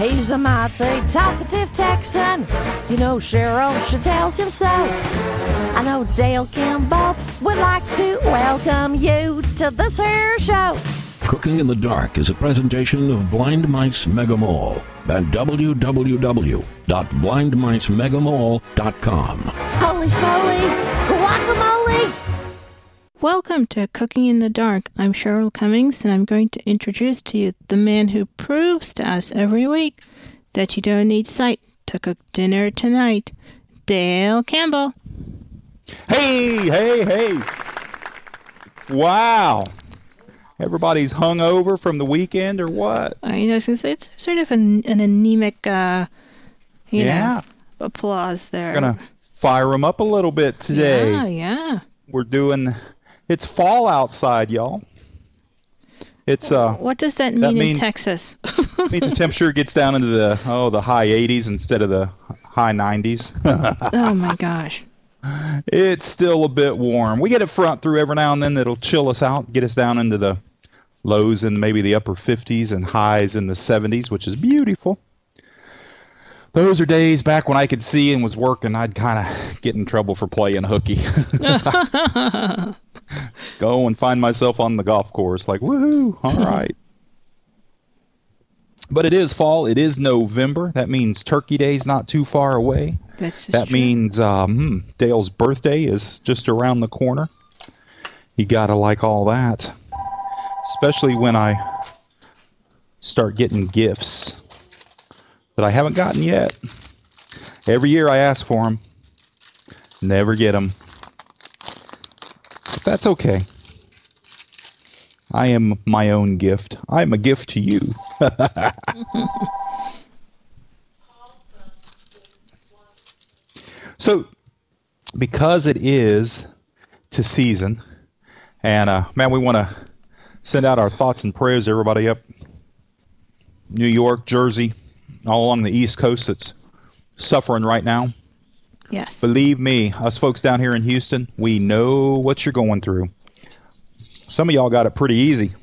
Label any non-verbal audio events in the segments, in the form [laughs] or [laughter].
He's a mighty talkative Texan. You know Cheryl, she tells him so. I know Dale Campbell would like to welcome you to this here show. Cooking in the Dark is a presentation of Blind Mice Mega Mall at www.blindmicemegamall.com. Holy smoly, guacamole! Welcome to Cooking in the Dark. I'm Cheryl Cummings, and I'm going to introduce to you the man who proves to us every week that you don't need sight to cook dinner tonight, Dale Campbell. Hey, hey, hey. Wow. Everybody's hung over from the weekend or what? I know, since it's sort of an, an anemic, uh, you Yeah. know, applause there. We're going to fire them up a little bit today. Yeah, yeah. We're doing, it's fall outside, y'all. It's, uh, What does that mean that in means- Texas? [laughs] means the temperature gets down into the, oh, the high 80s instead of the high 90s. [laughs] oh my gosh. it's still a bit warm. We get a front through every now and then that'll chill us out, get us down into the lows in maybe the upper 50s and highs in the 70s, which is beautiful. Those are days back when I could see and was working. I'd kind of get in trouble for playing hooky. [laughs] [laughs] Go and find myself on the golf course, like, woohoo, all [laughs] right. But it is fall. It is November. That means Turkey Day's not too far away. That's just That true. means um, hmm, Dale's birthday is just around the corner. You gotta like all that, especially when I start getting gifts that I haven't gotten yet. Every year I ask for them, never get them. That's okay. I am my own gift. I am a gift to you. [laughs] So, because it is to season, and uh, man, we want to send out our thoughts and prayers to everybody up New York, Jersey, all along the East Coast that's suffering right now. Yes. Believe me, us folks down here in Houston, we know what you're going through. Some of y'all got it pretty easy,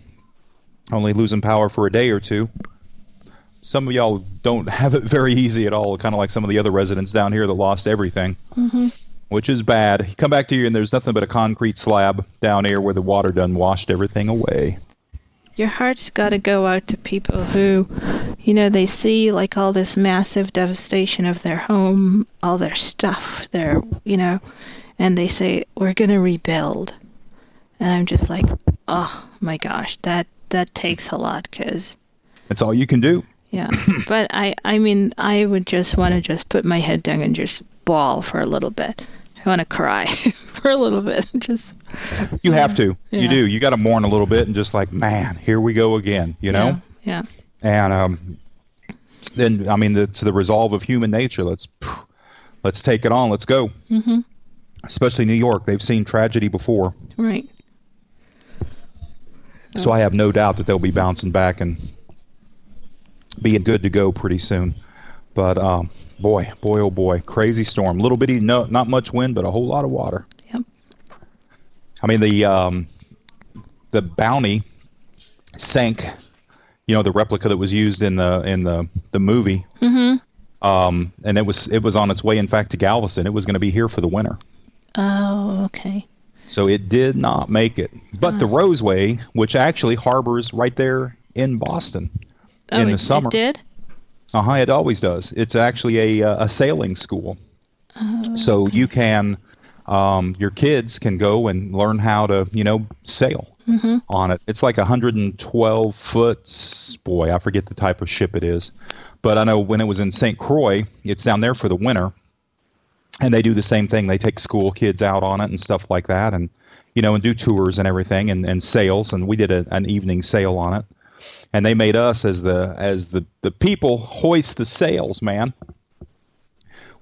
only losing power for a day or two. Some of y'all don't [laughs] have it very easy at all, kind of like some of the other residents down here that lost everything, hmm which is bad. You come back to you, and there's nothing but a concrete slab down here where the water done washed everything away. Your heart's got to go out to people who, you know, they see like all this massive devastation of their home, all their stuff, their, you know, and they say, we're going to rebuild. And I'm just like, oh my gosh, that, that takes a lot because, That's all you can do. yeah. [clears throat] but I, I mean, I would just want to just put my head down and just bawl for a little bit. I want to cry [laughs] for a little bit. [laughs] Just, You have to. Yeah. You do. You got to mourn a little bit and just like, man, here we go again, you know? yeah. and um, then I mean, the, to the resolve of human nature. Let's let's take it on. Let's go. hmm Especially New York, they've seen tragedy before, Right. so I have no doubt that they'll be bouncing back and being good to go pretty soon. But um, boy, boy, oh boy, crazy storm. Little bitty, no, not much wind, but a whole lot of water. I mean, the um, the Bounty sank. You know, the replica that was used in the in the the movie. hmm um, and it was it was on its way, in fact, to Galveston. It was going to be here for the winter, Oh, okay. so it did not make it. But the Roseway, which actually harbors right there in Boston Oh, in it- the summer, It did? uh huh, it always does. It's actually a uh, a sailing school, Oh, so you can um, your kids can go and learn how to you know sail Mm-hmm. on it. It's like a 112 foot. Boy, I forget the type of ship it is, but I know when it was in St. Croix, it's down there for the winter, and they do the same thing. They take school kids out on it and stuff like that, and you know, and do tours and everything and, and sails. And we did a, an evening sail on it. and they made us as the as the the people hoist the sails, man.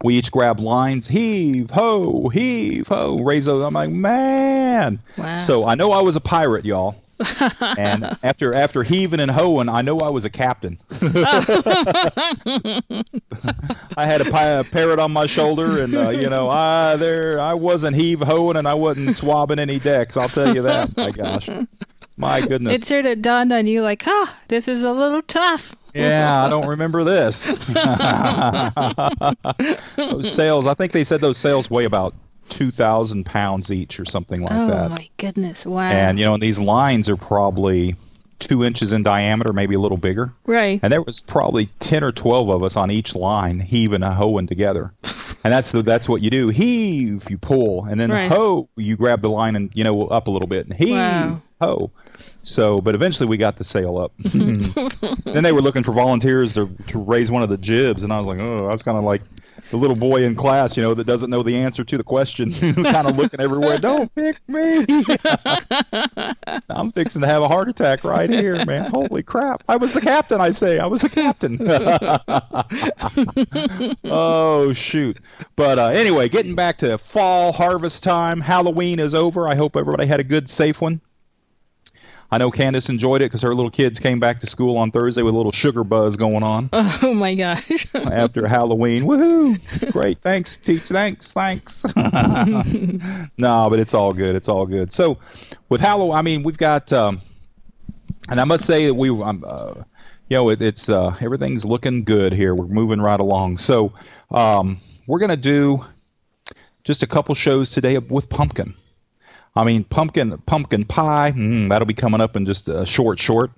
We each grab lines, heave ho, heave ho, raise those. I'm like, man. Wow. So I know I was a pirate, y'all. [laughs] and after after heaving and hoeing, I know I was a captain. [laughs] I had a, pi- a parrot on my shoulder, and uh, you know, I there I wasn't heave hoeing, and I wasn't swabbing any decks. I'll tell you that. My gosh, my goodness. It sort of dawned on you like, ah, this is a little tough. Yeah, I don't remember this. [laughs] those sails, I think they said those sails weigh about 2,000 pounds each or something like oh that. Oh my goodness! Wow. And, you know, and these lines are probably two inches in diameter, maybe a little bigger. right. And there was probably 10 or 12 of us on each line heaving and hoeing together. And that's the, that's what you do. Heave, you pull, and then Right. hoe, you grab the line and, you know, up a little bit. And heave, Wow. hoe. So, but eventually we got the sail up. [laughs] then they were looking for volunteers to, to raise one of the jibs, and I was like, oh, I was kind of like the little boy in class, you know, that doesn't know the answer to the question, [laughs] kind of looking everywhere. Don't pick me. [laughs] I'm fixing to have a heart attack right here, man. Holy crap! I was the captain. I say I was the captain. oh shoot! But uh, anyway, getting back to fall harvest time. Halloween is over. I hope everybody had a good, safe one. I know Candace enjoyed it because her little kids came back to school on Thursday with a little sugar buzz going on [laughs] Oh my gosh. [laughs] after Halloween. Woohoo! Great, thanks, teach. Thanks, thanks. [laughs] no, but it's all good. It's all good. So, with Halloween, I mean, we've got, um, and I must say that we, um, uh, you know, it, it's uh, everything's looking good here. We're moving right along. So, um, we're gonna do just a couple shows today with pumpkin. I mean, pumpkin pumpkin pie. Mm, that'll be coming up in just a short, short.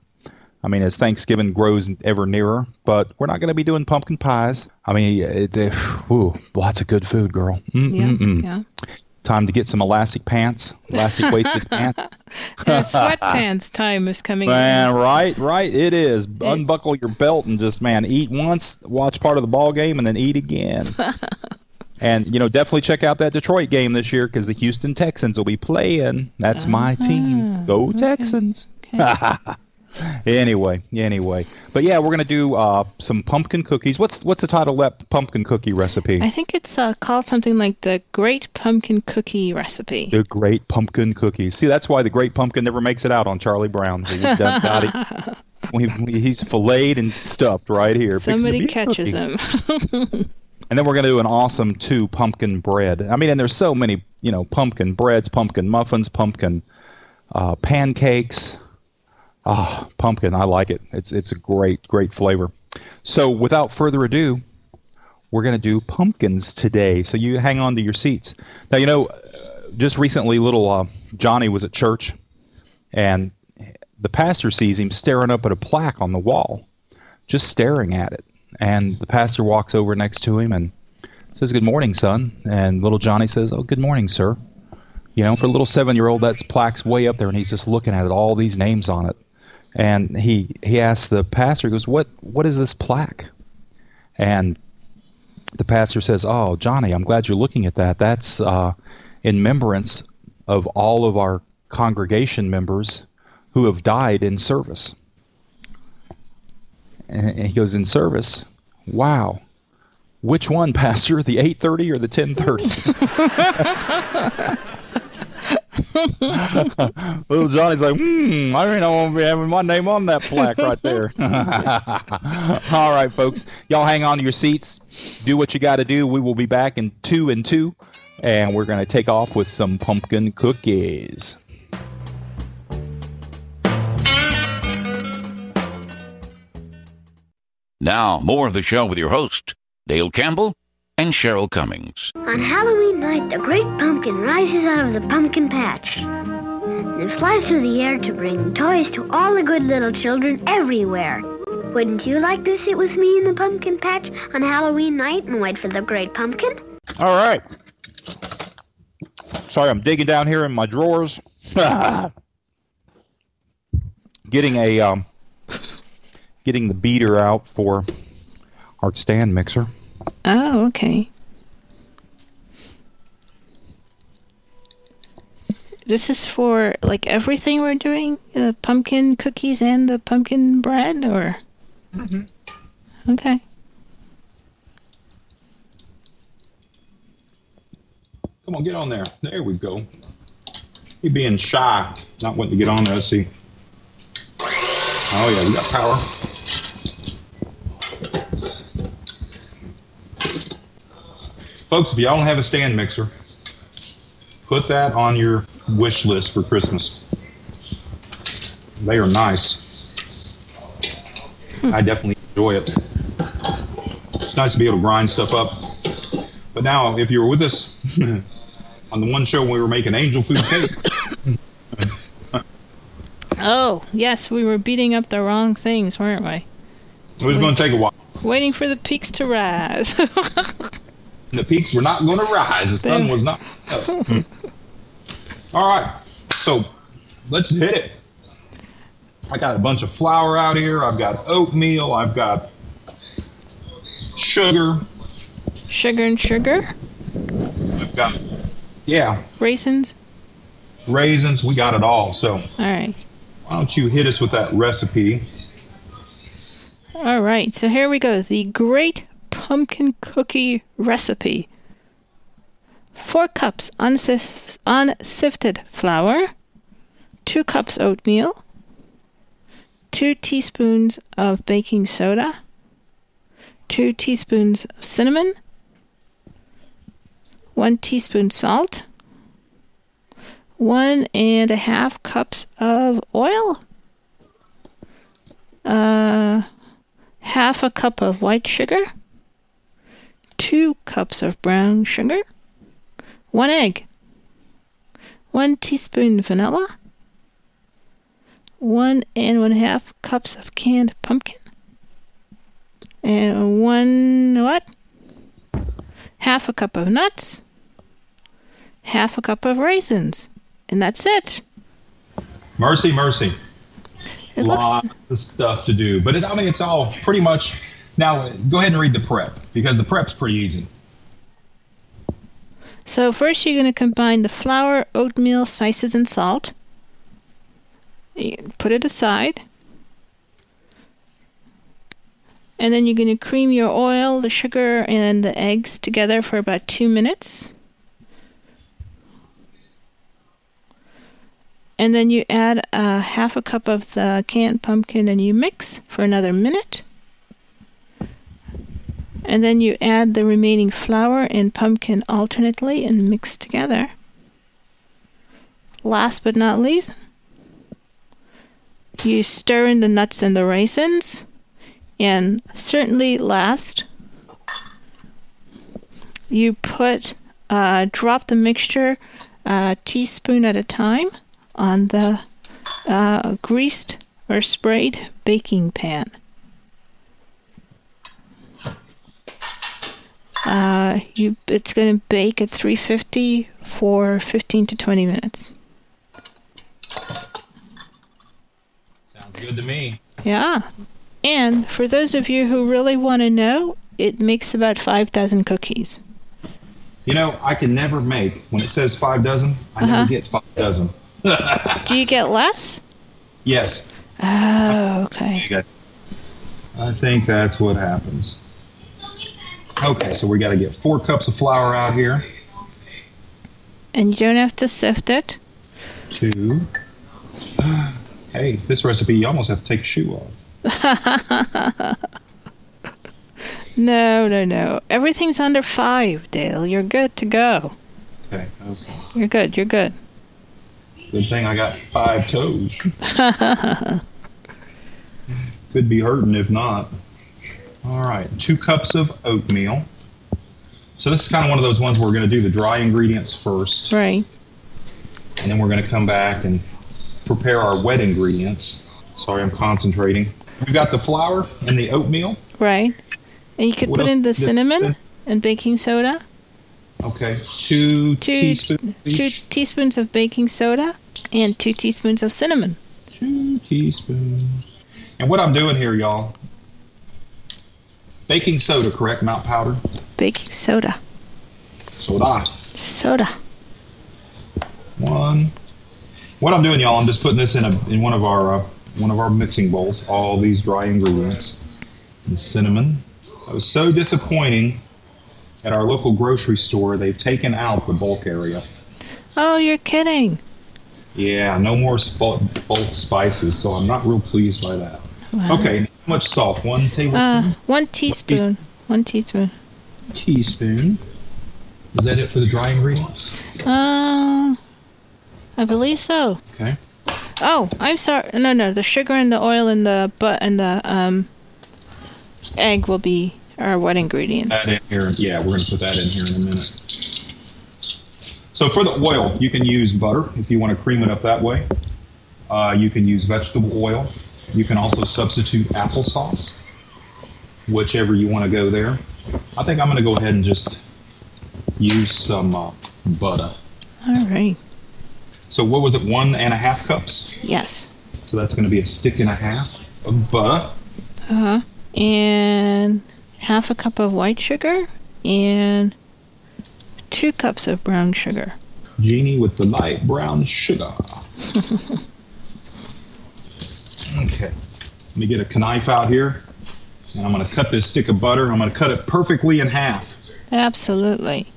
I mean, as Thanksgiving grows ever nearer, but we're not going to be doing pumpkin pies. I mean, it, it, whew, lots of good food, girl. Mm-mm-mm. yeah. Time to get some elastic pants, elastic waisted [laughs] pants. [laughs] Yeah. sweatpants [laughs] time is coming. Man, right, right, it is. Unbuckle your belt and just man, eat once, watch part of the ball game, and then eat again. And you know, definitely check out that Detroit game this year because the Houston Texans will be playing. That's my team. Go Texans. [laughs] anyway, anyway, but yeah, we're gonna do uh, some pumpkin cookies. What's what's the title of that pumpkin cookie recipe? I think it's uh, called something like the Great Pumpkin Cookie Recipe. The Great Pumpkin Cookies. See, that's why the Great Pumpkin never makes it out on Charlie Brown. We've got it. [laughs] We- we- He's filleted and stuffed right here. Somebody catches cookie. him. [laughs] And then we're going to do an awesome two pumpkin bread. I mean, and there's so many, you know, pumpkin breads, pumpkin muffins, pumpkin uh, pancakes. Ah, pumpkin. I like it. It's it's a great great flavor. So without further ado, we're going to do pumpkins today. So you hang on to your seats. Now you know, just recently, little uh, Johnny was at church, and the pastor sees him staring up at a plaque on the wall, just staring at it. And the pastor walks over next to him and says, "Good morning, son." And little Johnny says, "Oh, good morning, sir." You know, for a little seven-year-old, that's plaque's way up there, and he's just looking at it, all these names on it. And he he asks the pastor, he goes, "What what is this plaque?" And the pastor says, "Oh, Johnny, I'm glad you're looking at that. That's uh, in remembrance of all of our congregation members who have died in service." And he goes, "In service? Wow." Which one, [laughs] Pastor? The 8:30 or the 10:30? [laughs] Little Johnny's like, hmm, I don't want to be having my name on that plaque right there. [laughs] All right, folks, y'all hang on to your seats. Do what you got to do. We will be back in two and two, and we're going to take off with some pumpkin cookies. Now, more of the show with your host, Dale Campbell and Cheryl Cummings. On Halloween night, the great pumpkin rises out of the pumpkin patch and flies through the air to bring toys to all the good little children everywhere. Wouldn't you like to sit with me in the pumpkin patch on Halloween night and wait for the great pumpkin? All right. Sorry, I'm digging down here in my drawers. [laughs] getting a um, getting the beater out for our stand mixer. Oh, okay. This is for like everything we're doing, the pumpkin cookies and the pumpkin bread, or mm-hmm. okay. Come on, get on there. There we go. He being shy, not wanting to get on there. Let's see. Oh yeah, we got power. Folks, if y'all don't have a stand mixer, put that on your wish list for Christmas. They are nice. Hmm. I definitely enjoy it. It's nice to be able to grind stuff up. But now, if you were with us [laughs] on the one show we were making angel food cake, [laughs] Oh yes, we were beating up the wrong things, weren't we? it was going to take a while. Waiting for the peaks to rise. [laughs] The peaks were not going to rise. The sun was not. [laughs] All right, so let's hit it. I got a bunch of flour out here. I've got oatmeal. I've got sugar. sugar and sugar, I've got yeah raisins. raisins. We got it all. So All right. why don't you hit us with that recipe? All right, so here we go. The Great Pumpkin Cookie Recipe. Four cups unsif- unsifted flour, two cups oatmeal, two teaspoons of baking soda, two teaspoons of cinnamon, one teaspoon salt, one and a half cups of oil, uh, half a cup of white sugar, two cups of brown sugar, one egg, one teaspoon vanilla, one and one half cups of canned pumpkin, and one what? Half a cup of nuts, half a cup of raisins, and that's it. Mercy, mercy. It looks lot of stuff to do. But it, I mean, it's all pretty much. Now, go ahead and read the prep because the prep's pretty easy. So first you're going to combine the flour, oatmeal, spices, and salt. Put it aside. And then you're going to cream your oil, the sugar, and the eggs together for about two minutes. And then you add uh, half a cup of the canned pumpkin and you mix for another minute. And then you add the remaining flour and pumpkin alternately and mix together. Last but not least, you stir in the nuts and the raisins. And certainly last, you put, uh, drop the mixture a teaspoon at a time on the uh, greased or sprayed baking pan. Uh, you, it's going to bake at 350 for 15 to 20 minutes. Sounds good to me. Yeah. And for those of you who really want to know, it makes about 5,000 cookies. You know, I can never make when it says five dozen. I Uh-huh. never get five dozen. Do you get less? Yes, Oh, okay. I think that's what happens. Okay, so we got to get four cups of flour out here. And you don't have to sift it. Two. [sighs] Hey, this recipe you almost have to take a shoe off. [laughs] No, no, no. Everything's under five, Dale. You're good to go. Okay, okay. You're good. You're good. Good thing I got five toes. [laughs] Could be hurting if not. All right, two cups of oatmeal. So this is kind of one of those ones where we're going to do the dry ingredients first, Right. and then we're going to come back and prepare our wet ingredients. Sorry, I'm concentrating. We've got the flour and the oatmeal. Right. And you could What put in the cinnamon cin- and baking soda. Okay, two, Two, teaspoons two each. teaspoons of baking soda and two teaspoons of cinnamon. Two teaspoons. And what I'm doing here, y'all, baking soda, correct? Mount powder. Baking soda. Soda. Soda. One, what I'm doing, y'all, I'm just putting this in a in one of our uh, one of our mixing bowls. All these dry ingredients, the cinnamon. That was so disappointing. At our local grocery store, they've taken out the bulk area. Oh, you're kidding. Yeah, no more bulk, bulk spices, so I'm not real pleased by that. Wow. Okay, much salt? One tablespoon. Uh, one teaspoon. One teaspoon. teaspoon. Is that it for the dry ingredients? Uh, I believe so. Okay. Oh, I'm sorry. No, no. The sugar and the oil and the but and the um egg will be our wet ingredients. That in here. Yeah, we're going to put that in here in a minute. So for the oil, you can use butter if you want to cream it up that way. Uh, you can use vegetable oil. You can also substitute applesauce, whichever you want to go there. I think I'm going to go ahead and just use some uh, butter. All right. So what was it? One and a half cups. Yes. So that's going to be a stick and a half of butter. Uh huh. And half a cup of white sugar and two cups of brown sugar. Genie with the light brown sugar. [laughs] okay. Let me get a knife out here. And I'm going to cut this stick of butter. I'm going to cut it perfectly in half. Absolutely.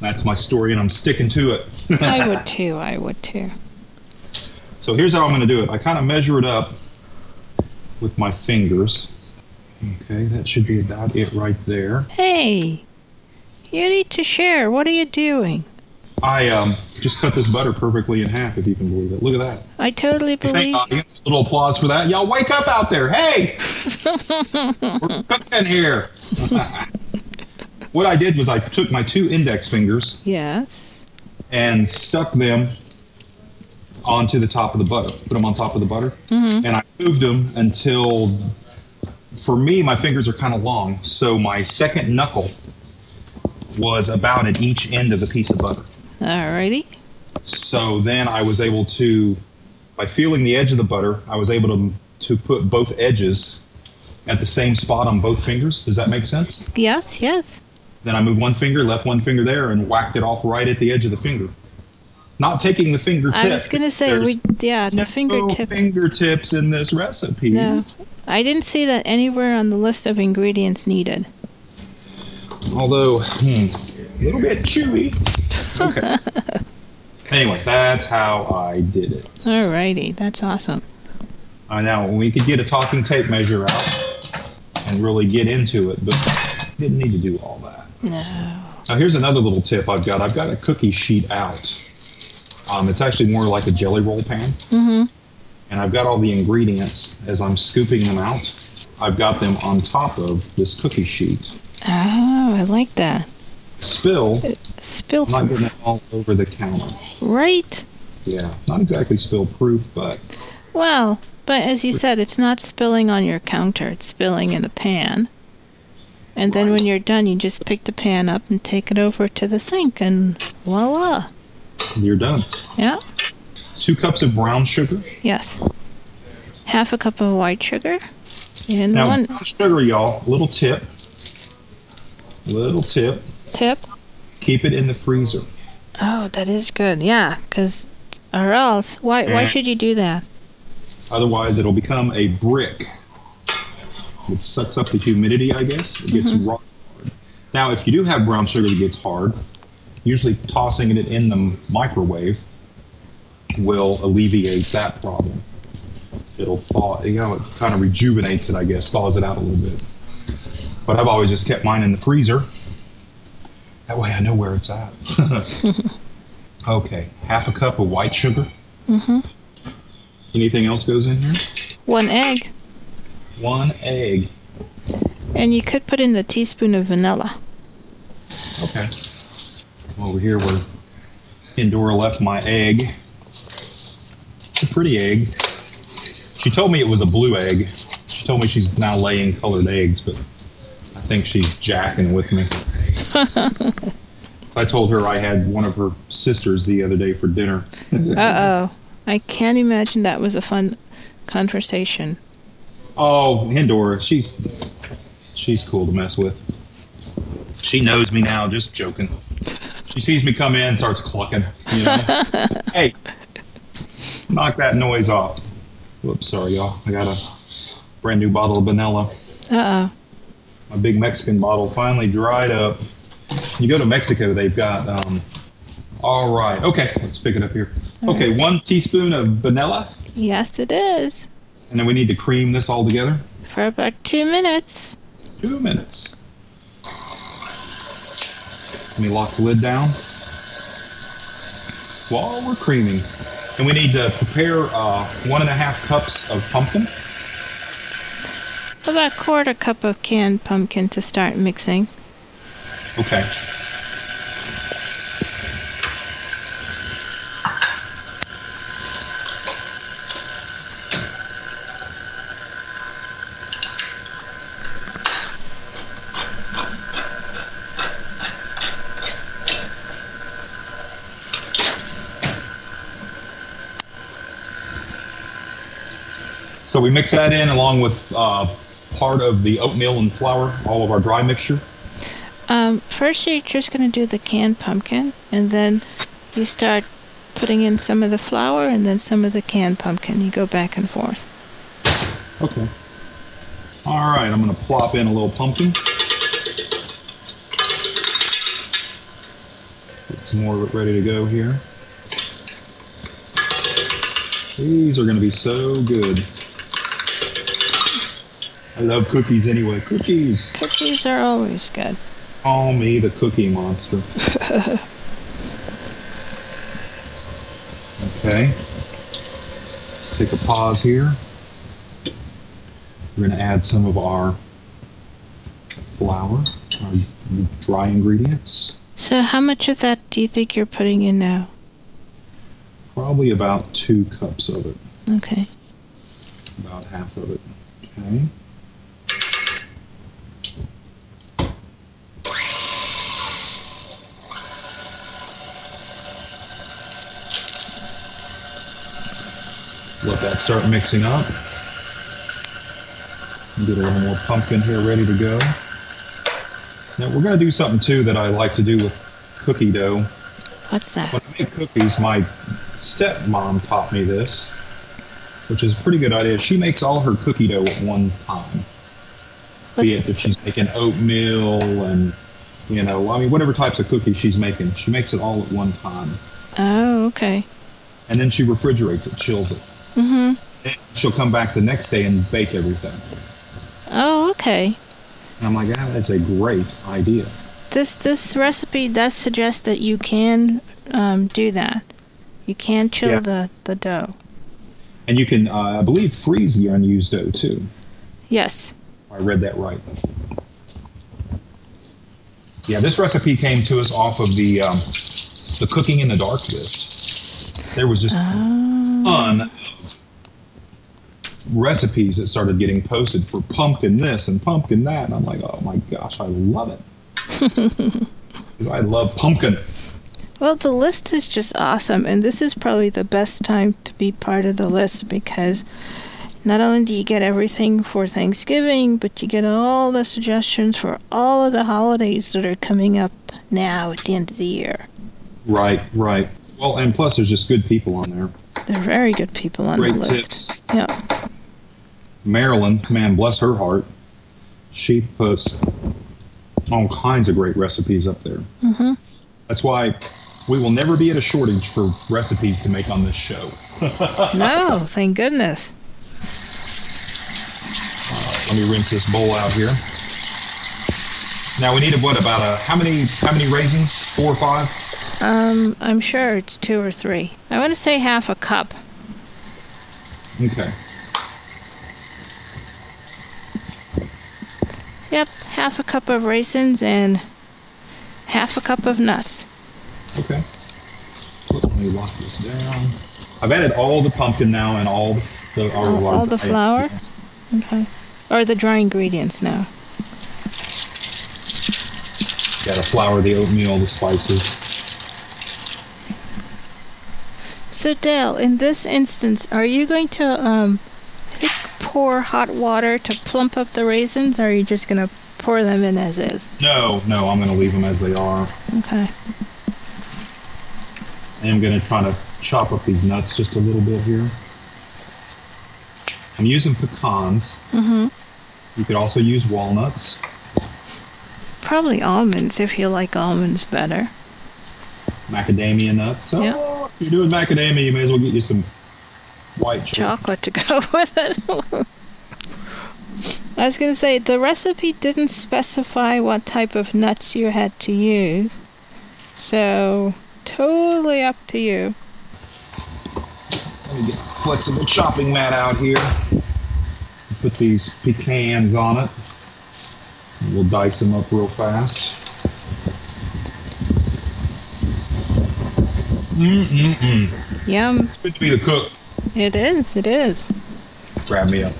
That's my story, and I'm sticking to it. I [laughs] would too. I would too. So here's how I'm going to do it. I kind of measure it up with my fingers. Okay, that should be about it right there. Hey, you need to share. What are you doing? I um, just cut this butter perfectly in half, if you can believe it. Look at that. I totally believe. a little applause for that. Y'all wake up out there. Hey! [laughs] We're cooking here. [laughs] what I did was I took my two index fingers Yes. and stuck them onto the top of the butter. Put them on top of the butter. mm-hmm. And I moved them until, for me, my fingers are kind of long. So my second knuckle was about at each end of the piece of butter. Alrighty. So then I was able to, by feeling the edge of the butter, I was able to to put both edges at the same spot on both fingers. Does that make sense? Yes. Yes. Then I moved one finger, left one finger there, and whacked it off right at the edge of the finger. Not taking the fingertip. I was gonna say we. Yeah, the no fingertip. fingertips in this recipe. No, I didn't see that anywhere on the list of ingredients needed. Although, hmm, a little bit chewy. Okay. [laughs] anyway, that's how I did it. Alrighty, that's awesome. Uh, now we could get a talking tape measure out and really get into it, but didn't need to do all that. No. Now here's another little tip I've got. I've got a cookie sheet out. Um, it's actually more like a jelly roll pan, Mm-hmm. and I've got all the ingredients as I'm scooping them out. I've got them on top of this cookie sheet. Oh, I like that. Spill, Spill not proof. all over the counter. Right. Yeah, not exactly spill proof, but Well, but as you said, it's not spilling on your counter. It's spilling in the pan. And then when you're done, you just pick the pan up and take it over to the sink, and voila. you're done. Yeah. Two cups of brown sugar. Yes. Half a cup of white sugar, and Now, one sugar, y'all, little tip. Little tip. Tip. Keep it in the freezer. Oh, that is good. Yeah, because or else, why why should you do that? Otherwise, it'll become a brick. It sucks up the humidity, I guess. It gets mm-hmm. rock hard. Now, if you do have brown sugar that gets hard, usually tossing it in the microwave will alleviate that problem. It'll thaw, you know, it kind of rejuvenates it, I guess, thaws it out a little bit. But I've always just kept mine in the freezer. That way I know where it's at. [laughs] okay, half a cup of white sugar. Mm-hmm. Anything else goes in here? One egg, One egg. and you could put in a teaspoon of vanilla. Okay. Come over here where Pandora left my egg. It's a pretty egg. She told me it was a blue egg. She told me she's now laying colored eggs, but I think she's jacking with me. [laughs] I told her I had one of her sisters the other day for dinner. [laughs] Uh oh. I can't imagine that was a fun conversation. Oh, Pandora, she's she's cool to mess with. She knows me now, just joking. She sees me come in, starts clucking. You know, [laughs] hey, knock that noise off. Whoops, sorry, y'all. I got a brand new bottle of vanilla. Uh oh. My big Mexican bottle finally dried up. You go to Mexico, they've got. Um, all right. Okay, let's pick it up here. Okay, one teaspoon of vanilla, Yes, it is. and then we need to cream this all together. For about two minutes. Two minutes. Let me lock the lid down. While we're creaming, and we need to prepare uh, one and a half cups of pumpkin. About a quarter cup of canned pumpkin to start mixing. Okay. So we mix that in along with uh, part of the oatmeal and flour, all of our dry mixture. Um, first you're just gonna do the canned pumpkin, and then you start putting in some of the flour and then some of the canned pumpkin. You go back and forth. Okay. All right, I'm going to plop in a little pumpkin. Get some more of it ready to go here. These are going to be so good. I love cookies anyway. Cookies. Cookies are always good. Call me the cookie monster. okay. Let's take a pause here. We're going to add some of our flour, our dry ingredients. So how much of that do you think you're putting in now? Probably about two cups of it. Okay. About half of it. Okay. Let that start mixing up. Get a little more pumpkin here ready to go. Now we're going to do something too that I like to do with cookie dough. What's that? When I make cookies, my stepmom taught me this, which is a pretty good idea. She makes all her cookie dough at one time. Be it if she's making oatmeal and, you know, I mean, whatever types of cookies she's making, she makes it all at one time. Oh, okay. And then she refrigerates it, chills it. Mm-hmm. Then she'll come back the next day and bake everything. Oh, okay. And I'm like, ah, that's a great idea. This this recipe does suggest that you can um, do that. You can chill Yeah. the, the dough. And you can, uh, I believe, freeze the unused dough too. Yes. I read that right. Yeah, this recipe came to us off of the um, the Cooking in the Dark list. There was just a ton of recipes that started getting posted for pumpkin this and pumpkin that, and I'm like, oh my gosh, I love it. [laughs] I love pumpkin. Well, the list is just awesome, and this is probably the best time to be part of the list because not only do you get everything for Thanksgiving, but you get all the suggestions for all of the holidays that are coming up now at the end of the year. Right, right. Well, and plus, there's just good people on there. They're very good people on Great the list. tips. Yeah. Marilyn, man, bless her heart, she puts all kinds of great recipes up there. hmm That's why we will never be at a shortage for recipes to make on this show. [laughs] no, thank goodness. Let me rinse this bowl out here. Now we needed what about a how many how many raisins? Four or five? Um, I'm sure it's two or three. I want to say half a cup. Okay. Yep, half a cup of raisins and half a cup of nuts. Okay. Let me lock this down. I've added all the pumpkin now and all the our, All- all the flour? Okay. Or the dry ingredients now. Got the flour, the oatmeal, the spices. So Dale, in this instance, are you going to um pour hot water to plump up the raisins or are you just going to pour them in as is? No, no, I'm going to leave them as they are. Okay. I am going to kind of chop up these nuts just a little bit here. I'm using pecans. Mm-hmm. You could also use walnuts. Probably almonds if you like almonds better. macadamia nuts. So Yeah. if you're doing macadamia, you may as well get you some white chocolate. Chocolate to [laughs] go with it. I was gonna say the recipe didn't specify what type of nuts you had to use, so totally up to you. Let me get a flexible chopping mat out here. Put these pecans on it. We'll dice them up real fast. Mm-mm-mm. Yum! Good to be the cook. It is. It is. Grab me a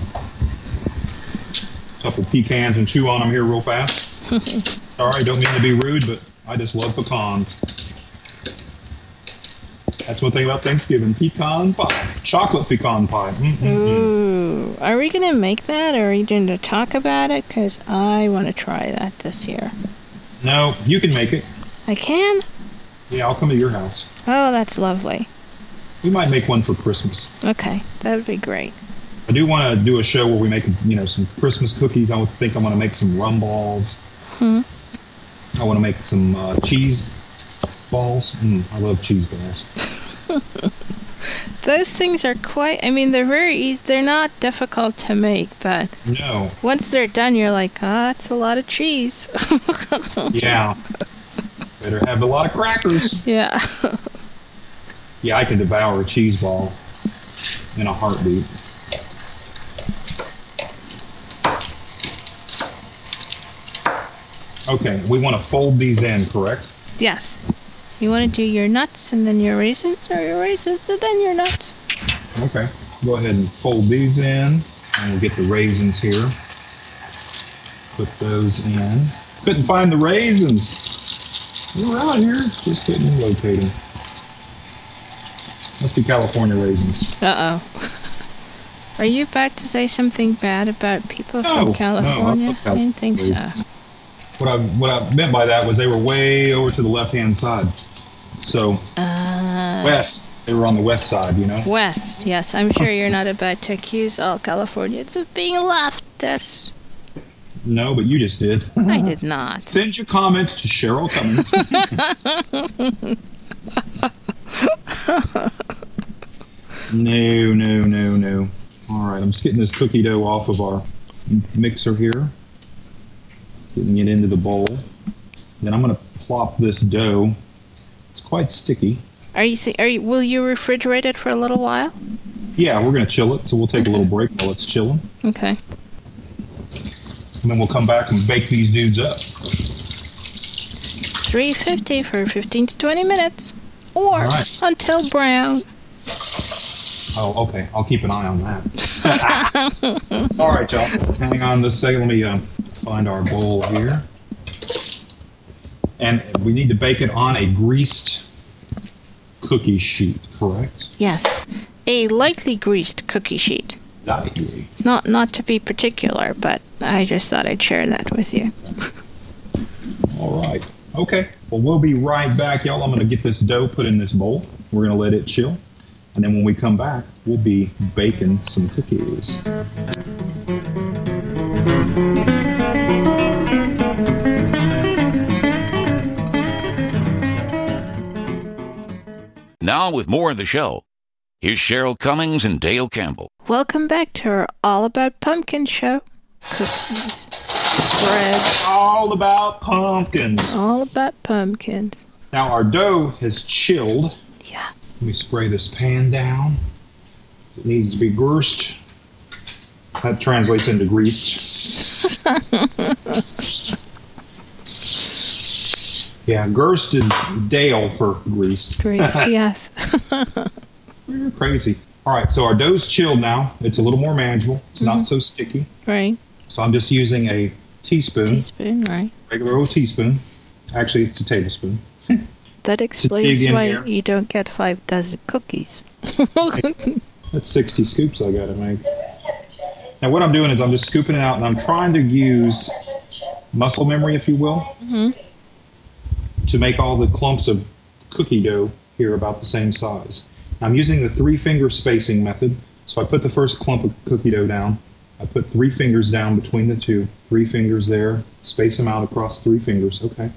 couple pecans and chew on them here real fast. [laughs] Sorry, don't mean to be rude, but I just love pecans. That's one thing about Thanksgiving: pecan pie, chocolate pecan pie. Mm-mm-mm. Ooh, are we gonna make that, or are you going to talk about it? Cause I want to try that this year. No, you can make it. I can. Yeah, I'll come to your house. Oh, that's lovely. We might make one for Christmas. Okay, that would be great. I do want to do a show where we make, you know, some Christmas cookies. I would think I'm going to make some rum balls. Hmm. I want to make some uh, cheese balls. Mm, I love cheese balls. [laughs] Those things are quite. I mean, they're very easy. They're not difficult to make, but No, once they're done, you're like, ah, it's a lot of cheese. [laughs] yeah. Better have a lot of crackers. yeah. [laughs] Yeah, I could devour a cheese ball in a heartbeat. Okay, we want to fold these in, correct? yes. You want to do your nuts and then your raisins, or your raisins and then your nuts? Okay. Go ahead and fold these in, and we'll get the raisins here. Put those in. Couldn't find the raisins. They're out here, just couldn't locate them. Must be California raisins. Uh oh. Are you about to say something bad about people No, no, from California? love I didn't think so. What I what I meant by that was they were way over to the left hand side. So Uh, west, they were on the west side, you know. West, yes. I'm sure you're not about to accuse all Californians of being leftists. No, but you just did. I did not. [laughs] Send your comments to Cheryl Cummings. [laughs] no, no, no, no. All right, I'm just getting this cookie dough off of our mixer here. Getting it into the bowl. Then I'm going to plop this dough. It's quite sticky. Are you? Th- are you? Will you refrigerate it for a little while? Yeah, we're going to chill it, so we'll take a little break while it's chilling. Okay. And then we'll come back and bake these dudes up. 350 for 15 to 20 minutes, or right. until brown. Oh, okay. I'll keep an eye on that. [laughs] All right, y'all. Hang on just a second. Let me uh, find our bowl here. And we need to bake it on a greased cookie sheet, correct? Yes, a lightly greased cookie sheet. Lightly. Not not to be particular, but I just thought I'd share that with you. All right. Okay. Well, we'll be right back, y'all. I'm going to get this dough put in this bowl. We're going to let it chill. And then when we come back, we'll be baking some cookies. Now, with more of the show, here's Cheryl Cummings and Dale Campbell. Welcome back to our All About Pumpkin show. Cookies, bread, All about pumpkins. all about pumpkins. Now, our dough has chilled. Yeah. Let me spray this pan down. It needs to be greased. That translates into [laughs] greased. yeah, gerst is Dale for greased. Great. [laughs] yes. You're crazy. All right, so our dough's chilled now. It's a little more manageable. It's not mm-hmm. so sticky. right. So I'm just using a teaspoon, Teaspoon. Right. regular old teaspoon. Actually, it's a tablespoon. [laughs] That explains why here. you don't get five dozen cookies. [laughs] That's 60 scoops I gotta make. Now what I'm doing is I'm just scooping it out and I'm trying to use muscle memory, if you will, Mhm. to make all the clumps of cookie dough here about the same size. I'm using the three finger spacing method. So I put the first clump of cookie dough down. I put three fingers down between the two. Three fingers there. Space them out across three fingers. Okay.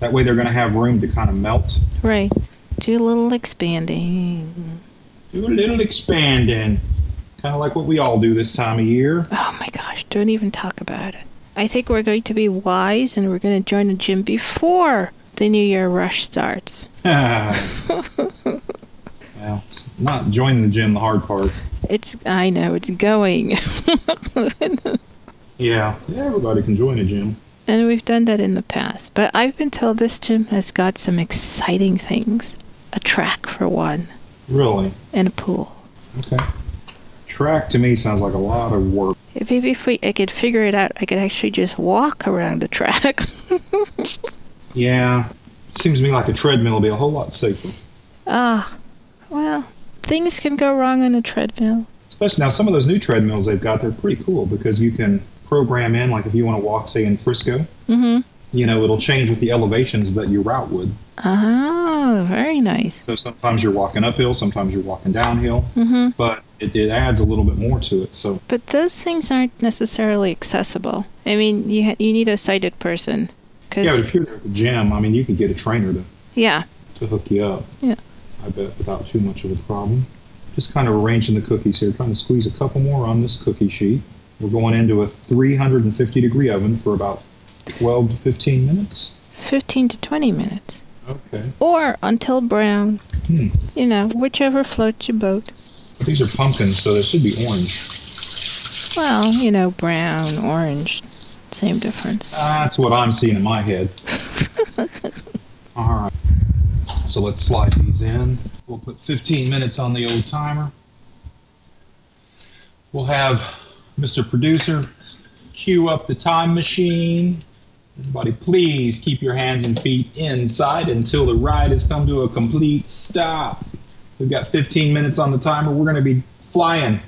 That way they're going to have room to kind of melt. Right. Do a little expanding. Do a little expanding. Kind of like what we all do this time of year. Oh my gosh, don't even talk about it. I think we're going to be wise and we're going to join the gym before the New Year rush starts. [laughs] well, it's not joining the gym the hard part. It's, I know, it's going. [laughs] Yeah, everybody can join a gym. and we've done that in the past. But I've been told this gym has got some exciting things a track, for one, Really? and a pool. Okay. Track to me sounds like a lot of work. If maybe if we, I could figure it out, I could actually just walk around the track. [laughs] Yeah. Seems to me like a treadmill would be a whole lot safer. ah, well, things can go wrong on a treadmill. Especially now, some of those new treadmills they've got, they're pretty cool because you can program in, like if you want to walk, say, in Frisco, Mm-hmm. you know, it'll change with the elevations that your route would. Oh, very nice. So sometimes you're walking uphill, sometimes you're walking downhill, Mm-hmm. but it, it adds a little bit more to it. So, But those things aren't necessarily accessible. I mean, you ha- you need a sighted person. Cause, yeah, but if you're at the gym, I mean, you could get a trainer to, yeah. to hook you up. Yeah. I bet without too much of a problem. Just kind of arranging the cookies here, trying to squeeze a couple more on this cookie sheet. We're going into a 350 degree oven for about 12 to 15 minutes. 15 to 20 minutes. Okay. Or until brown. Hmm. You know, whichever floats your boat. These are pumpkins, so they should be orange. Well, you know, brown, orange, same difference. That's what I'm seeing in my head. [laughs] All right. So let's slide these in. We'll put 15 minutes on the old timer. We'll have Mr. Producer cue up the time machine. Everybody, please keep your hands and feet inside until the ride has come to a complete stop. We've got 15 minutes on the timer. We're going to be flying,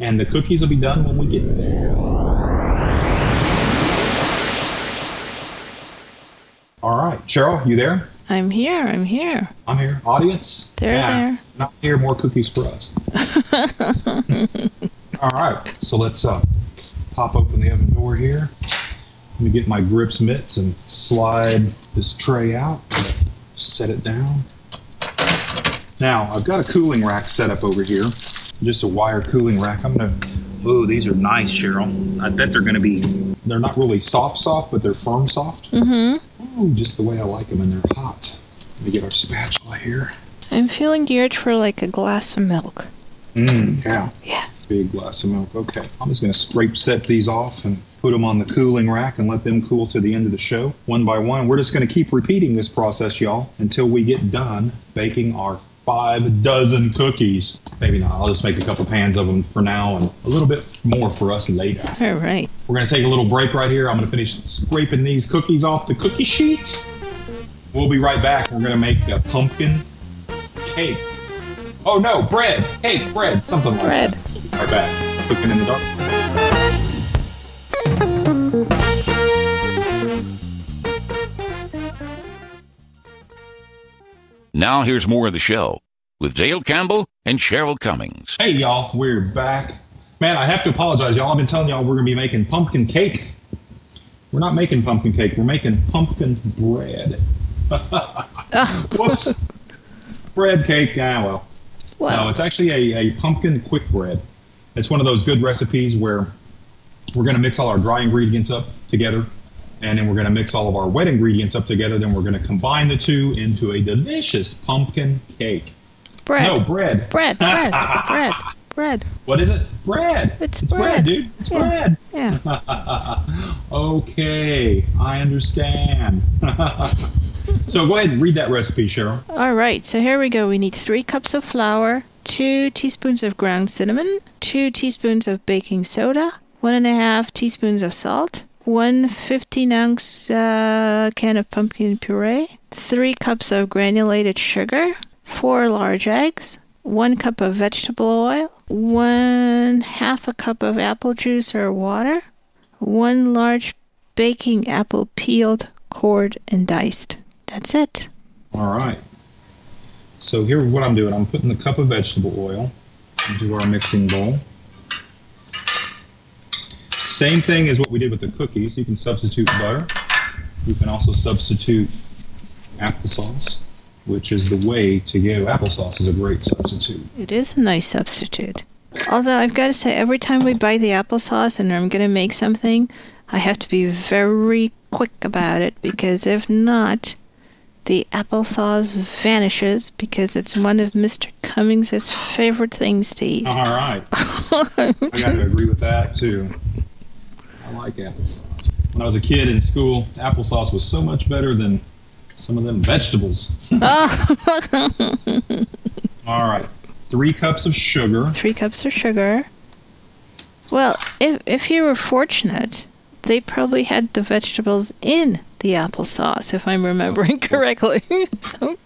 and the cookies will be done when we get there. All right, Cheryl, you there? I'm here, I'm here. I'm here. Audience? They're there. Not here. More cookies for us. [laughs] All right. So let's uh, pop open the oven door here. Let me get my grips mitts and slide this tray out. Set it down. Now I've got a cooling rack set up over here. Just a wire cooling rack. I'm gonna. Oh, these are nice, Cheryl. I bet they're gonna be. They're not really soft, soft, but they're firm, soft. Mm-hmm. Oh, just the way I like them, and they're hot. Let me get our spatula here. I'm feeling the urge for like a glass of milk. Mmm, yeah. Yeah. Big glass of milk. Okay. I'm just going to scrape set these off and put them on the cooling rack and let them cool to the end of the show. One by one. We're just going to keep repeating this process, y'all, until we get done baking our five dozen cookies. Maybe not. I'll just make a couple pans of them for now and a little bit more for us later. All right. We're going to take a little break right here. I'm going to finish scraping these cookies off the cookie sheet. We'll be right back. We're going to make a pumpkin cake. Oh no, bread, cake, bread, something like Bread. that. Right back. Cooking in the dark. Now here's more of the show with Dale Campbell and Cheryl Cummings. Hey y'all, we're back. Man, I have to apologize, y'all. I've been telling y'all we're gonna be making pumpkin cake. We're not making pumpkin cake. We're making pumpkin bread. [laughs] Whoops. bread cake. Ah, well. Well, No, it's actually a, a pumpkin quick bread. It's one of those good recipes where we're going to mix all our dry ingredients up together, and then we're going to mix all of our wet ingredients up together. Then we're going to combine the two into a delicious pumpkin cake. bread. No, bread. Bread, bread, [laughs] bread, bread. What is it? Bread. It's bread. bread. dude. It's Yeah. bread. Yeah. [laughs] okay, I understand. [laughs] so go ahead and read that recipe, Cheryl. All right, so here we go. We need three cups of flour, two teaspoons of ground cinnamon, two teaspoons of baking soda, one and a half teaspoons of salt, one 15 ounce uh, can of pumpkin puree, three cups of granulated sugar, four large eggs, one cup of vegetable oil, one half a cup of apple juice or water, one large baking apple peeled, cored, and diced. That's it. All right. So here, what I'm doing, I'm putting the cup of vegetable oil into our mixing bowl. Same thing as what we did with the cookies. You can substitute butter. You can also substitute applesauce, which is the way to go. Applesauce is a great substitute. It is a nice substitute. Although I've got to say, every time we buy the applesauce and I'm going to make something, I have to be very quick about it because if not, the applesauce vanishes because it's one of Mr. Cummings' favorite things to eat. All right. [laughs] I got to agree with that too. Like applesauce. When I was a kid in school, applesauce was so much better than some of them vegetables. [laughs] All right. Three cups of sugar. Three cups of sugar. Well, if if you were fortunate, they probably had the vegetables in the applesauce, if I'm remembering [laughs] correctly. [laughs] so,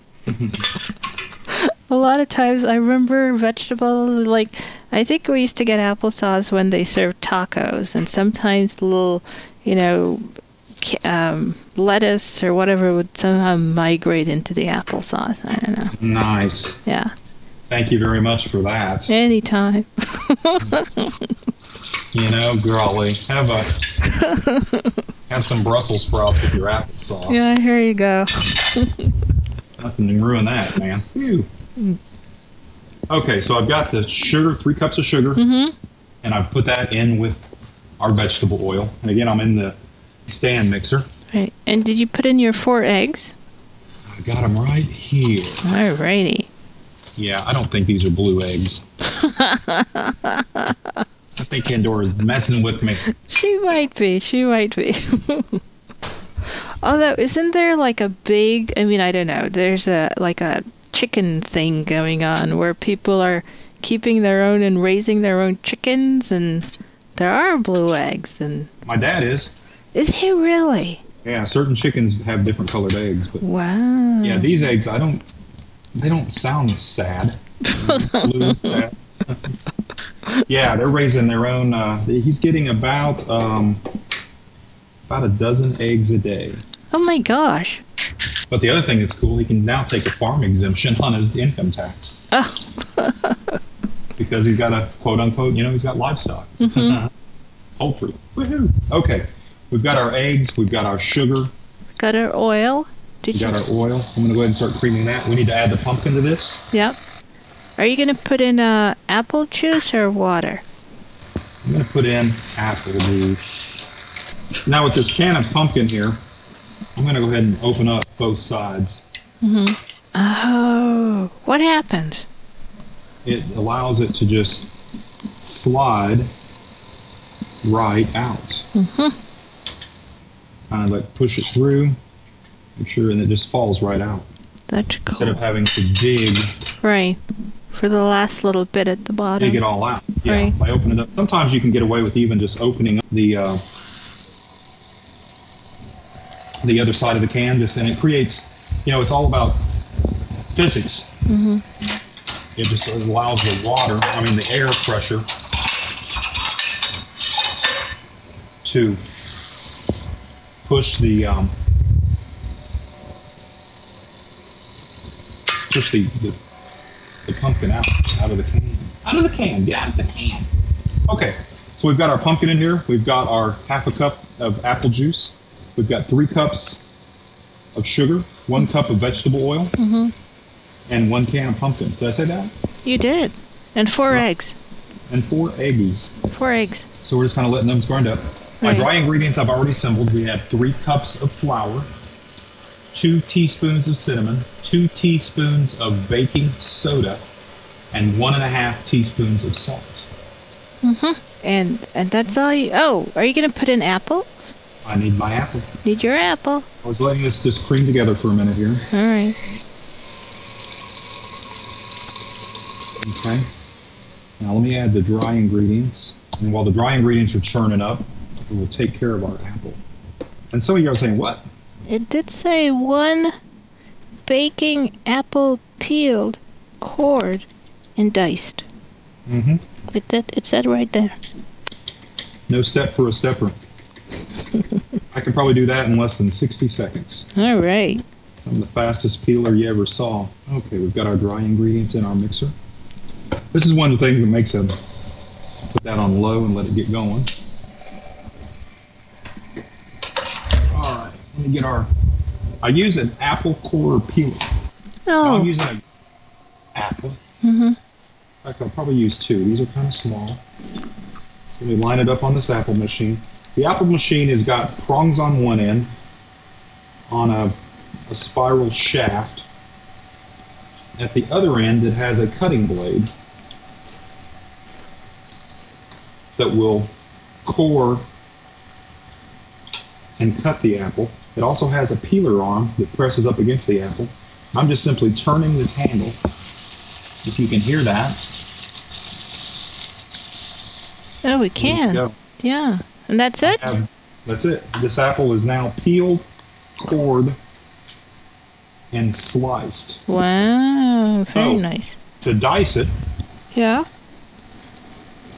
a lot of times I remember vegetables like I think we used to get applesauce when they served tacos, and sometimes little, you know, um, lettuce or whatever would somehow migrate into the applesauce. I don't know. Nice. Yeah, Thank you very much for that. anytime. You know, golly, have a [laughs] have some Brussels sprouts with your applesauce. Yeah, here you go. Nothing can ruin that, man. Phew. Okay, so I've got the sugar, three cups of sugar, Mhm. and I've put that in with our vegetable oil. And again, I'm in the stand mixer. Right. And did you put in your four eggs? I got them right here. All righty. Yeah, I don't think these are blue eggs. [laughs] I think Pandora's messing with me. She might be. She might be. [laughs] Although, isn't there like a big? I mean, I don't know. There's a like a chicken thing going on where people are keeping their own and raising their own chickens, and there are blue eggs. And My dad is. is he really? Yeah, certain chickens have different colored eggs, but Wow. yeah, these eggs I don't. They don't sound sad. Blue, sad. [laughs] yeah, they're raising their own. Uh, he's getting about um, about a dozen eggs a day. Oh my gosh. But the other thing that's cool, he can now take a farm exemption on his income tax Oh. [laughs] because he's got a quote unquote, you know, he's got livestock, [laughs] poultry. Woohoo! Okay, we've got our eggs, we've got our sugar, Got our oil. Did we you? got our oil. I'm gonna go ahead and start creaming that. We need to add the pumpkin to this. Yep. Are you gonna put in uh, apple juice or water? I'm gonna put in apple juice. Now with this can of pumpkin here, I'm gonna go ahead and open up both sides. hmm Oh, what happened? It allows it to just slide right out. Mhm. Kind of like push it through, make sure, and it just falls right out That's cool. instead of having to dig Right. For the last little bit at the bottom. dig it all out. Yeah, Right. by opening it up. Sometimes you can get away with even just opening up the uh, the other side of the canvas, and it creates. You know, it's all about physics. Mhm. It just allows the water, I mean, the air pressure, to push the um, push the, the the pumpkin out out of the can. Out of the can. Get out of the can. Okay, so we've got our pumpkin in here. We've got our half a cup of apple juice. We've got three cups of sugar, one cup of vegetable oil, Mhm. and one can of pumpkin. Did I say that? You did. And four eggs. And four eggs. Four eggs. So we're just kind of letting them grind up. My dry ingredients I've already assembled. We have three cups of flour, two teaspoons of cinnamon, two teaspoons of baking soda, and one and a half teaspoons of salt. Mhm. And and that's all you. Oh, are you gonna put in apples? I need my apple. Need your apple. I was letting this just cream together for a minute here. All right. Okay. Now let me add the dry ingredients. And while the dry ingredients are churning up, we'll take care of our apple. And some of you are saying, what? It did say one baking apple peeled, cored, and diced. Mm-hmm. It did. It said right there. No step for a stepper. I can probably do that in less than 60 seconds. All right. Some of the fastest peeler you ever saw. Okay, we've got our dry ingredients in our mixer. This is one of the things that makes a put that on low and let it get going. All right, let me get our. I use an apple core peeler. Oh. I'm using an apple. Mhm. In fact, I'll probably use two. These are kind of small. So let me line it up on this apple machine. The apple machine has got prongs on one end on a, a spiral shaft. At the other end, it has a cutting blade that will core and cut the apple. It also has a peeler arm that presses up against the apple. I'm just simply turning this handle. If you can hear that, Oh, we can. Yeah. And that's it? Have- that's it. This apple is now peeled, cored, and sliced. Wow. Very Oh. nice. To dice it, Yeah.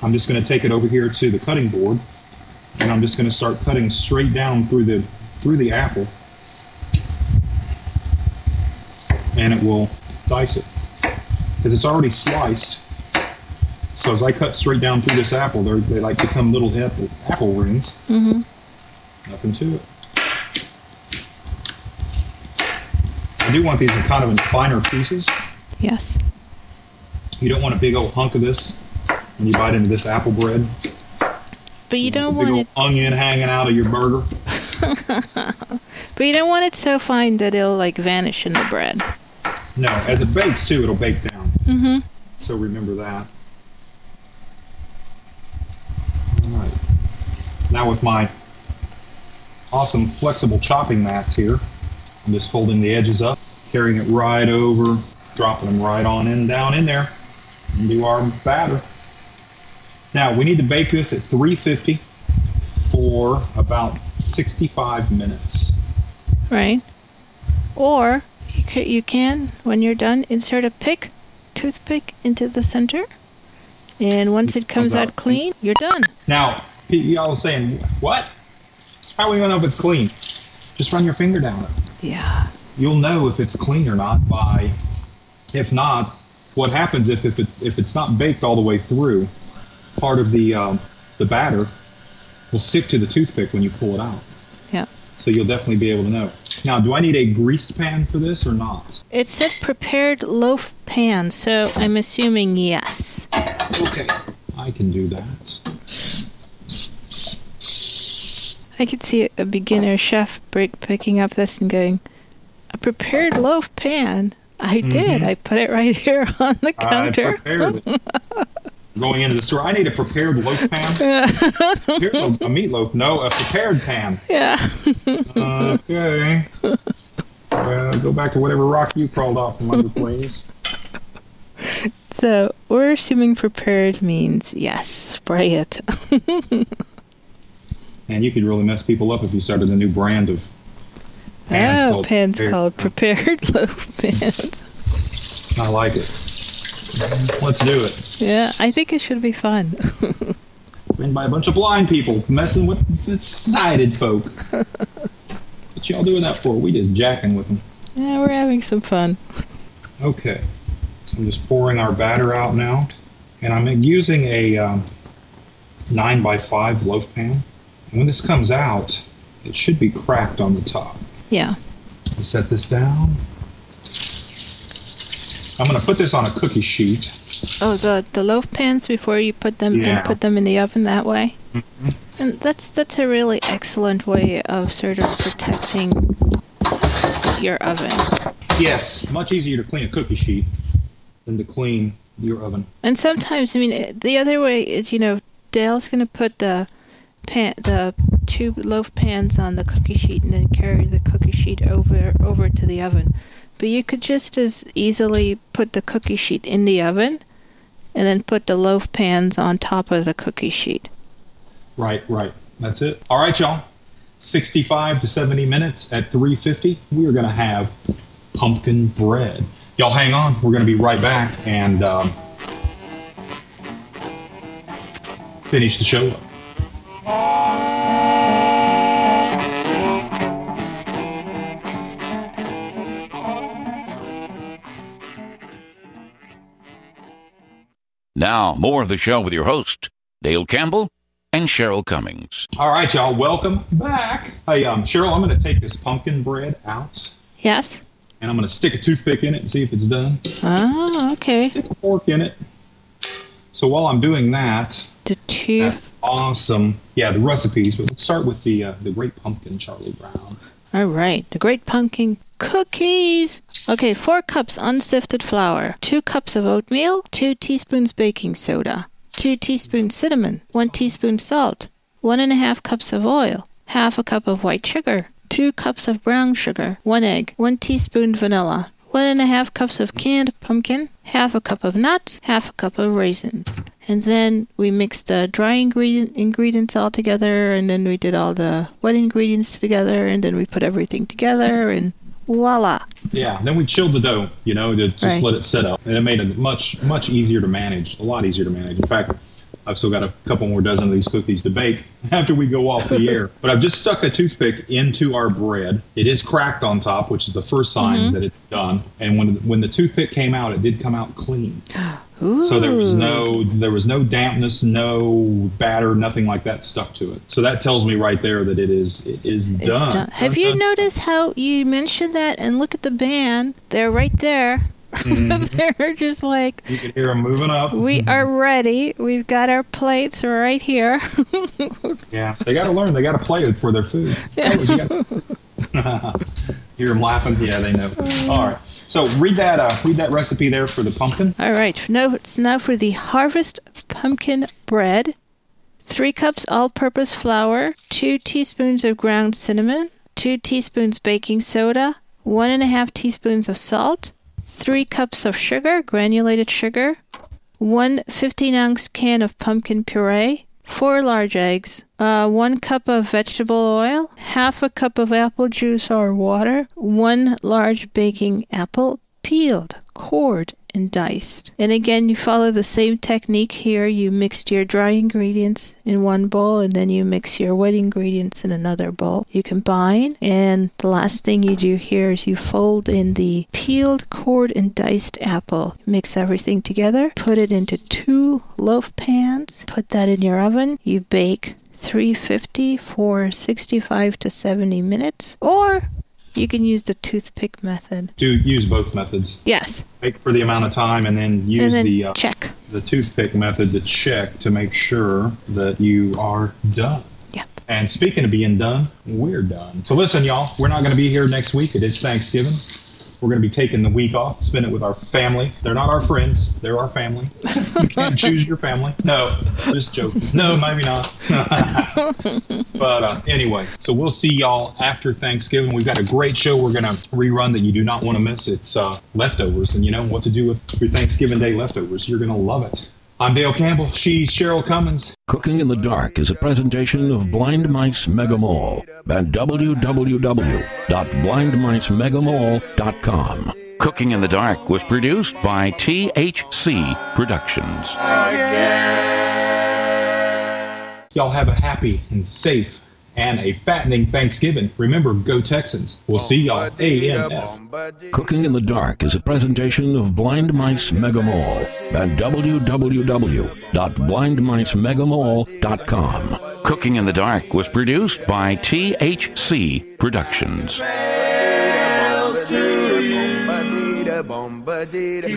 I'm just going to take it over here to the cutting board, and I'm just going to start cutting straight down through the through the apple, and it will dice it because it's already sliced. So as I cut straight down through this apple, they're, they like to become little apple, apple rings. Mhm. Nothing to it. I do want these in kind of in finer pieces. Yes. You don't want a big old hunk of this when you bite into this apple bread. But you a don't want old it onion hanging out of your burger. [laughs] but you don't want it so fine that it'll like vanish in the bread. No, as it bakes too, it'll bake down. Mhm. So remember that. All right. Now with my awesome flexible chopping mats here, I'm just folding the edges up, carrying it right over, dropping them right on in down in there, and do our batter. Now we need to bake this at 350 for about 65 minutes. Right. Or you can, you can when you're done insert a pick, toothpick into the center. And once it comes out clean, you're done. Now, y'all are saying, what? How are we going to know if it's clean? Just run your finger down it. Yeah. You'll know if it's clean or not by, if not, what happens if, if, it, if it's not baked all the way through, part of the, um, the batter will stick to the toothpick when you pull it out. So you'll definitely be able to know. Now, do I need a greased pan for this or not? It said prepared loaf pan, so I'm assuming yes. Okay. I can do that. I could see a beginner chef break picking up this and going, "A prepared loaf pan." I did. Mm-hmm. I put it right [laughs] here on the counter. [laughs] Going into the store, I need a prepared loaf pan. [laughs] Here's a, a meatloaf. No, a prepared pan. yeah. Okay. Well, go back to whatever rock you crawled off from under, please. so we're assuming prepared means yes. Spray it. [laughs] And you could really mess people up if you started a new brand of pans oh, called pans prepared. called prepared [laughs] loaf pans. I like it. Let's do it. Yeah, I think it should be fun. [laughs] Written by a bunch of blind people messing with the sighted folk. [laughs] What y'all doing that for? We just jacking with them. yeah, we're having some fun. Okay. So I'm just pouring our batter out now. And I'm using a um, 9 by 5 loaf pan. And when this comes out, it should be cracked on the top. Yeah. Set this down. I'm going to put this on a cookie sheet. Oh, the the loaf pans before you put them Yeah. and put them in the oven that way. And that's that's a really excellent way of sort of protecting your oven. Yes, much easier to clean a cookie sheet than to clean your oven. And sometimes, I mean, eh, the other way is, you know, Dale's gonna put the pan, the two loaf pans on the cookie sheet, and then carry the cookie sheet over over to the oven. But you could just as easily put the cookie sheet in the oven, and then put the loaf pans on top of the cookie sheet. Right, right. That's it. All right, y'all. 65 to 70 minutes at 350. We are going to have pumpkin bread. Y'all hang on. We're going to be right back and um, finish the show up. Now, more of the show with your host, Dale Campbell and Cheryl Cummings. All right, y'all, welcome back. Hey, um, Cheryl, I'm going to take this pumpkin bread out, Yes. and I'm going to stick a toothpick in it and see if it's done. Oh, okay. Stick a fork in it. So while I'm doing that, The two. that awesome, yeah, the recipes. But let's start with the uh, the Great Pumpkin, Charlie Brown. All right. The Great Pumpkin Cookies. Okay, four cups unsifted flour, two cups of oatmeal, two teaspoons baking soda, two teaspoons cinnamon, one teaspoon salt, one and a half cups of oil, half a cup of white sugar, two cups of brown sugar, one egg, one teaspoon vanilla, one and a half cups of canned pumpkin, half a cup of nuts, half a cup of raisins. And then we mixed the dry ingredient ingredients all together, and then we did all the wet ingredients together, and then we put everything together, and voila! Yeah, then we chilled the dough, you know, to just Right. let it sit up, and it made it much much easier to manage, a lot easier to manage. In fact, I've still got a couple more dozen of these cookies to bake [laughs] after we go off the air. [laughs] But I've just stuck a toothpick into our bread. It is cracked on top, which is the first sign mm-hmm. that it's done. And when when the toothpick came out, it did come out clean. [gasps] So there was no there was no dampness, no batter, nothing like that stuck to it. So that tells me right there that it is it is done. done. Have you uh-huh. noticed how you mentioned that? And look at the band; they're right there. Mm-hmm. [laughs] they're just like, You can hear them moving up. we mm-hmm. are ready. We've got our plates right here. [laughs] Yeah, they got to learn. They got to play it for their food. Oh, you got- [laughs] Hear them laughing. Yeah, they know. Mm. All right. So read that. Uh, read that recipe there for the pumpkin. All right. Now it's now for the harvest pumpkin bread. Three cups all-purpose flour, two teaspoons of ground cinnamon, two teaspoons baking soda, one and a half teaspoons of salt, three cups of sugar, granulated sugar, one 15 ounce can of pumpkin puree, four large eggs, uh, one cup of vegetable oil, half a cup of apple juice or water, one large baking apple, peeled, cored, and diced. And again, you follow the same technique here. You mixed your dry ingredients in one bowl, and then you mix your wet ingredients in another bowl. You combine, and the last thing you do here is you fold in the peeled, cored, and diced apple. Mix everything together, put it into two loaf pans, put that in your oven. You bake 350 for 65 to 70 minutes, or you can use the toothpick method. Do use both methods. Yes, Bake for the amount of time, and then use and then the uh, check. the toothpick method to check to make sure that you are done. Yep. And speaking of being done, we're done. So listen, y'all, we're not going to be here next week. It is Thanksgiving. We're going to be taking the week off, spend it with our family. They're not our friends; they're our family. you can't [laughs] choose your family. No, just joking. No, maybe not. [laughs] but uh, anyway, so we'll see y'all after Thanksgiving. We've got a great show. We're going to rerun that you do not want to miss. It's uh, leftovers, and you know what to do with your Thanksgiving Day leftovers. You're going to love it. I'm Dale Campbell. She's Cheryl Cummings. Cooking in the Dark is a presentation of Blind Mice Mega Mall at www.blindmicemegamall.com. Cooking in the Dark was produced by THC Productions. Y'all have a happy and safe and a fattening Thanksgiving. Remember, go Texans. We'll see y'all AMF. Cooking in the Dark is a presentation of Blind Mice Mega Mall at www.blindmicemegamall.com. Cooking in the Dark was produced by THC Productions. Who